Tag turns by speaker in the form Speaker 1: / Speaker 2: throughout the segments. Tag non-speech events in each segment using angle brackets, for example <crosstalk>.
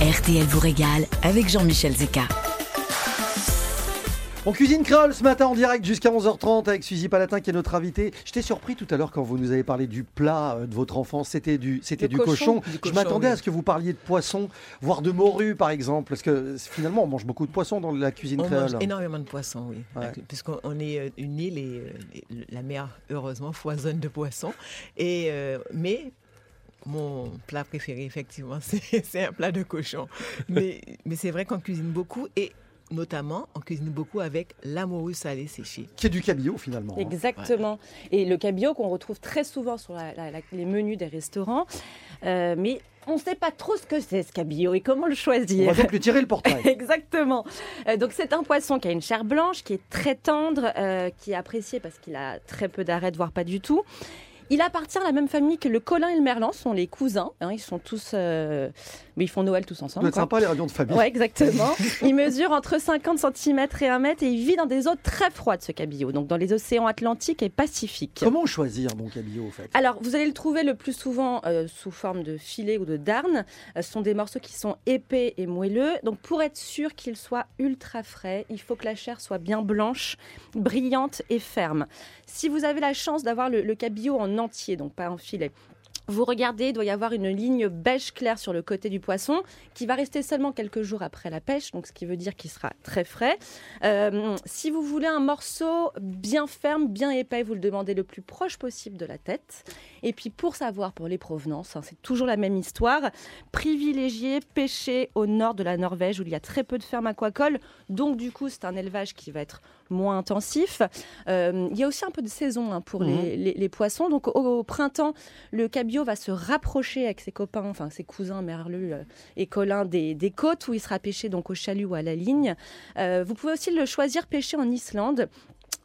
Speaker 1: RTL vous régale avec Jean-Michel Zeka.
Speaker 2: On cuisine créole ce matin en direct jusqu'à 11h30 avec Suzy Palatin qui est notre invité. J'étais surpris tout à l'heure quand vous nous avez parlé du plat euh, de votre enfance, c'était du, c'était du cochon.
Speaker 3: cochon. Du
Speaker 2: Je m'attendais
Speaker 3: oui.
Speaker 2: à ce que vous parliez de poisson, voire de morue par exemple, parce que finalement on mange beaucoup de poissons dans la cuisine
Speaker 3: On
Speaker 2: créole.
Speaker 3: mange énormément de poissons, oui.
Speaker 2: Ouais.
Speaker 3: Puisqu'on on est euh, une île et, euh, et la mer, heureusement, foisonne de poissons. Et, euh, mais mon plat préféré, effectivement, <laughs> c'est un plat de cochon. Mais, mais c'est vrai qu'on cuisine beaucoup et notamment, on cuisine beaucoup avec la morue salée séchée.
Speaker 2: Qui est du cabillaud finalement. hein.
Speaker 4: Exactement. Et le cabillaud qu'on retrouve très souvent sur la- la- la- les menus des restaurants. Euh, mais on ne sait pas trop ce que c'est ce cabillaud et comment le
Speaker 2: On
Speaker 4: choisir.
Speaker 2: va donc lui tirer le portrait. <laughs>
Speaker 4: Exactement. Euh, donc c'est un poisson qui a une chair blanche, qui est très tendre, euh, qui est apprécié parce qu'il a très peu d'arêtes, voire pas du tout. Il appartient à la même famille que le colin et le merlan, sont les cousins. hein, ils sont tous, euh, mais ils font Noël tous ensemble. quoi.
Speaker 2: sympa les réunions de famille.
Speaker 4: Ouais, exactement. <laughs> Il mesure entre 50 cm et 1 mètre et il vit dans des eaux très froides, ce cabillaud, donc dans les océans Atlantique et Pacifique.
Speaker 2: Comment choisir mon cabillaud au fait?
Speaker 4: Alors, vous allez le trouver le plus souvent euh, sous forme de filet ou de darne. Euh, ce sont des morceaux qui sont épais et moelleux. Donc, pour être sûr qu'il soit ultra frais, il faut que la chair soit bien blanche, brillante et ferme. Si vous avez la chance d'avoir le, le cabillaud en entier, donc pas en filet, vous regardez, il doit y avoir une ligne beige clair sur le côté du poisson qui va rester seulement quelques jours après la pêche, donc ce qui veut dire qu'il sera très frais. Euh, si vous voulez un morceau bien ferme, bien épais, vous le demandez le plus proche possible de la tête. Et puis pour savoir pour les provenances, hein, c'est toujours la même histoire, privilégier pêcher au nord de la Norvège où il y a très peu de fermes aquacoles, donc du coup c'est un élevage qui va être moins intensif. Euh, il y a aussi un peu de saison hein, pour les, les- les poissons, donc au, au printemps, le cabillaud va se rapprocher avec ses copains, enfin ses cousins merlus euh, et colins des, côtes où il sera pêché donc au chalut ou à la ligne. Euh, vous pouvez aussi le choisir pêché en Islande.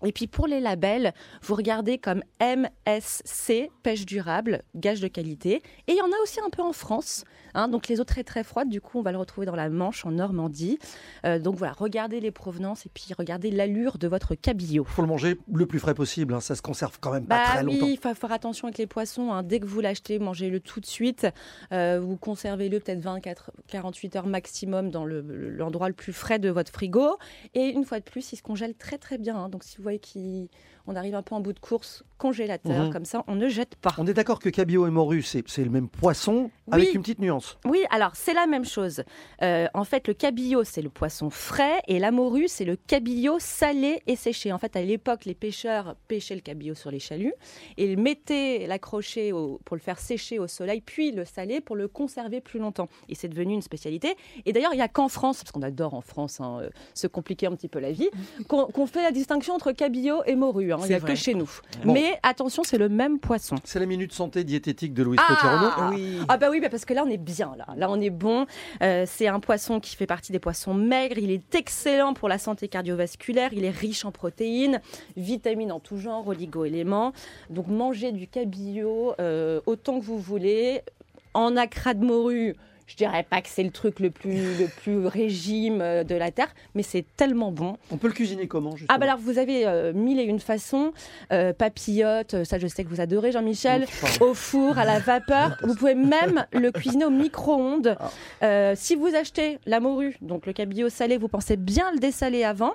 Speaker 4: Et puis pour les labels, vous regardez comme MSC, pêche durable, gage de qualité. Et il y en a aussi un peu en France. hein, donc les eaux très très froides, du coup on va le retrouver dans la Manche, en Normandie. Euh, donc voilà, regardez les provenances et puis regardez l'allure de votre cabillaud.
Speaker 2: faut le manger le plus frais possible, hein, ça se conserve quand même pas
Speaker 4: Bah
Speaker 2: très
Speaker 4: oui,
Speaker 2: longtemps.
Speaker 4: il faut faire attention avec les poissons. hein. Dès que vous l'achetez, mangez-le tout de suite. Euh, vous conservez-le peut-être 24, 48 heures maximum dans le- l'endroit le plus frais de votre frigo. Et une fois de plus, il se congèle très très bien. hein. Donc si vous voyez qu'on arrive un peu en bout de course, congélateur,
Speaker 2: Mhm.
Speaker 4: comme ça, on ne jette pas.
Speaker 2: On est d'accord que cabillaud et morue, c'est c'est le même poisson avec une petite nuance.
Speaker 4: Oui, alors c'est la même chose. Euh, en fait, le cabillaud, c'est le poisson frais et la morue, c'est le cabillaud salé et séché. En fait, à l'époque, les pêcheurs pêchaient le cabillaud sur les chaluts et ils mettaient l'accrocher au- pour le faire sécher au soleil, puis le saler pour le conserver plus longtemps. Et c'est devenu une spécialité. Et d'ailleurs, il n'y a qu'en France, parce qu'on adore en France hein, euh, se compliquer un petit peu la vie, qu'on fait la distinction entre cabillaud et morue. hein. Il n'y
Speaker 3: C'est
Speaker 4: a que
Speaker 3: vrai.
Speaker 4: chez nous.
Speaker 2: Bon.
Speaker 4: Mais attention, c'est le même poisson.
Speaker 2: C'est la minute santé diététique de Louise
Speaker 4: Ah.
Speaker 3: Oui.
Speaker 4: Ah bah oui, bah parce que là on est bien là. Là on est bon. Euh, c'est un poisson qui fait partie des poissons maigres. Il est excellent pour la santé cardiovasculaire. Il est riche en protéines, vitamines en tout genre, oligo-éléments. Donc mangez du cabillaud euh, autant que vous voulez. En acra de morue. Je dirais pas que c'est le truc le plus, le plus régime euh, de la terre, mais c'est tellement bon.
Speaker 2: On peut le cuisiner comment justement
Speaker 4: Ah bah alors vous avez euh, mille et une façons, euh, papillote, euh, ça je sais que vous adorez Jean-Michel, au four, à la vapeur. <laughs> Vous pouvez même le cuisiner au micro-ondes.
Speaker 2: Ah.
Speaker 4: Euh, si vous achetez la morue, donc le cabillaud salé, vous pensez bien le dessaler avant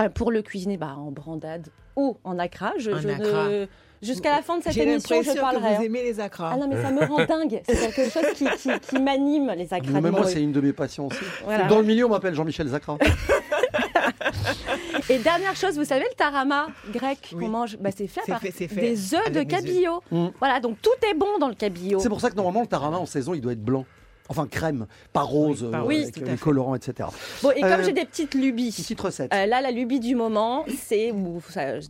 Speaker 4: euh, pour le cuisiner bah, en brandade ou en acra. Je-
Speaker 3: En
Speaker 4: je
Speaker 3: acra.
Speaker 4: ne- Jusqu'à la fin de cette émission, je
Speaker 3: l'impression que
Speaker 4: parlerai.
Speaker 3: vous
Speaker 4: hein.
Speaker 3: aimez les acras.
Speaker 4: Ah non, mais ça me rend dingue. C'est quelque <laughs> chose qui, qui- qui m'anime, les acras
Speaker 2: Même moi, c'est une de mes passions aussi.
Speaker 4: Voilà.
Speaker 2: Dans le milieu, on m'appelle Jean-Michel Zacra. <laughs>
Speaker 4: Et dernière chose, vous savez, le tarama grec
Speaker 3: Oui.
Speaker 4: qu'on mange, bah, c'est fait par
Speaker 3: fait- c'est fait
Speaker 4: des œufs de cabillaud.
Speaker 2: Mm.
Speaker 4: Voilà, donc tout est bon dans le cabillaud.
Speaker 2: C'est pour ça que normalement, le tarama en saison, il doit être blanc. Enfin, crème, pas rose,
Speaker 3: Oui, pas
Speaker 2: euh,
Speaker 3: rose,
Speaker 2: avec
Speaker 3: tout à
Speaker 2: les colorants, etc.
Speaker 4: Bon, et comme
Speaker 2: Euh,
Speaker 4: j'ai des petites lubies,
Speaker 2: petite recette.
Speaker 4: euh, là, la lubie du moment, c'est,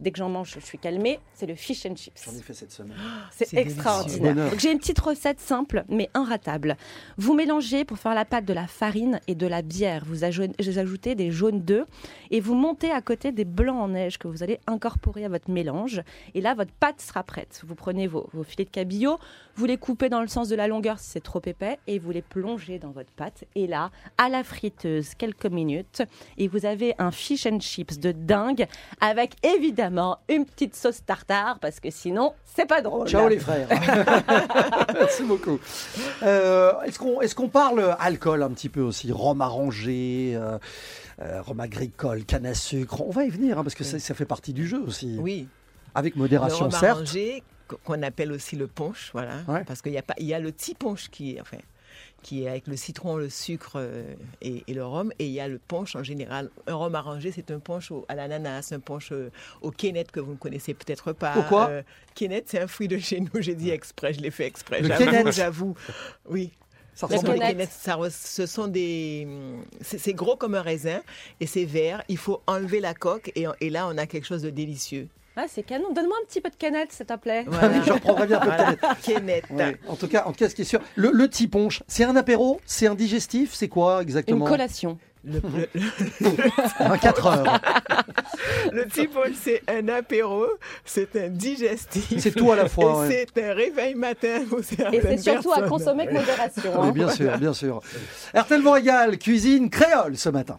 Speaker 4: dès que j'en mange, je suis calmée, c'est le fish and chips.
Speaker 2: J'en ai fait cette semaine.
Speaker 4: C'est
Speaker 3: C'est
Speaker 4: extraordinaire. j'ai une petite recette simple, mais inratable. Vous mélangez pour faire la pâte de la farine et de la bière. Vous ajou- vous ajoutez des jaunes d'œufs et vous montez à côté des blancs en neige que vous allez incorporer à votre mélange. Et là, votre pâte sera prête. Vous prenez vos, vos filets de cabillaud, vous les coupez dans le sens de la longueur si c'est trop épais et vous les plonger dans votre pâte. Et là, à la friteuse, quelques minutes, et vous avez un fish and chips de dingue avec évidemment une petite sauce tartare parce que sinon, c'est pas drôle.
Speaker 2: Ciao les frères. <laughs> Merci beaucoup. Euh, est-ce qu'on est qu'on parle alcool un petit peu aussi? Rhum arrangé, euh, euh, rhum agricole, canne à sucre. On va y venir hein, parce que ça, ça fait partie du jeu aussi.
Speaker 3: Oui.
Speaker 2: Avec modération,
Speaker 3: le rhum
Speaker 2: certes.
Speaker 3: arrangé, qu'on appelle aussi le punch, voilà.
Speaker 2: Ouais.
Speaker 3: Parce qu'il y a pas, il y a le petit punch qui est, enfin, qui est avec le citron, le sucre euh, et, et le rhum, et il y a le punch en général. Un rhum arrangé, c'est un punch au- à l'ananas, un punch euh, au kennet que vous ne connaissez peut-être pas.
Speaker 2: Pourquoi
Speaker 3: Euh, Kennet, c'est un fruit de chez nous. J'ai dit exprès, je l'ai fait exprès.
Speaker 2: Le
Speaker 3: J'avoue, J'avoue, oui.
Speaker 2: Ça
Speaker 4: Le
Speaker 2: ressemble-
Speaker 4: kennet.
Speaker 3: kennet, ça ce sont des, c'est c'est gros comme un raisin et c'est vert. Il faut enlever la coque et, et là on a quelque chose de délicieux.
Speaker 4: Ah, c'est canon. Donne-moi un petit peu de canette, s'il te plaît.
Speaker 3: Voilà. <laughs>
Speaker 2: Je reprendrai bien
Speaker 3: Voilà.
Speaker 2: peut-être. <laughs> Ouais. En tout cas, en tout cas, ce qui est sûr, le, le petit punch, c'est un apéro, c'est un digestif, c'est quoi
Speaker 4: Une
Speaker 2: exactement
Speaker 4: collation.
Speaker 3: Le, <laughs> le, le-
Speaker 2: Un 4 heures.
Speaker 3: le petit punch, c'est un apéro, c'est un digestif.
Speaker 2: C'est tout à la fois.
Speaker 3: Et
Speaker 2: ouais.
Speaker 3: c'est un réveil matin pour
Speaker 4: Et c'est surtout à consommer avec modération.
Speaker 2: Oui,
Speaker 4: hein.
Speaker 2: bien sûr, bien sûr. RTL Montréal, cuisine créole ce matin.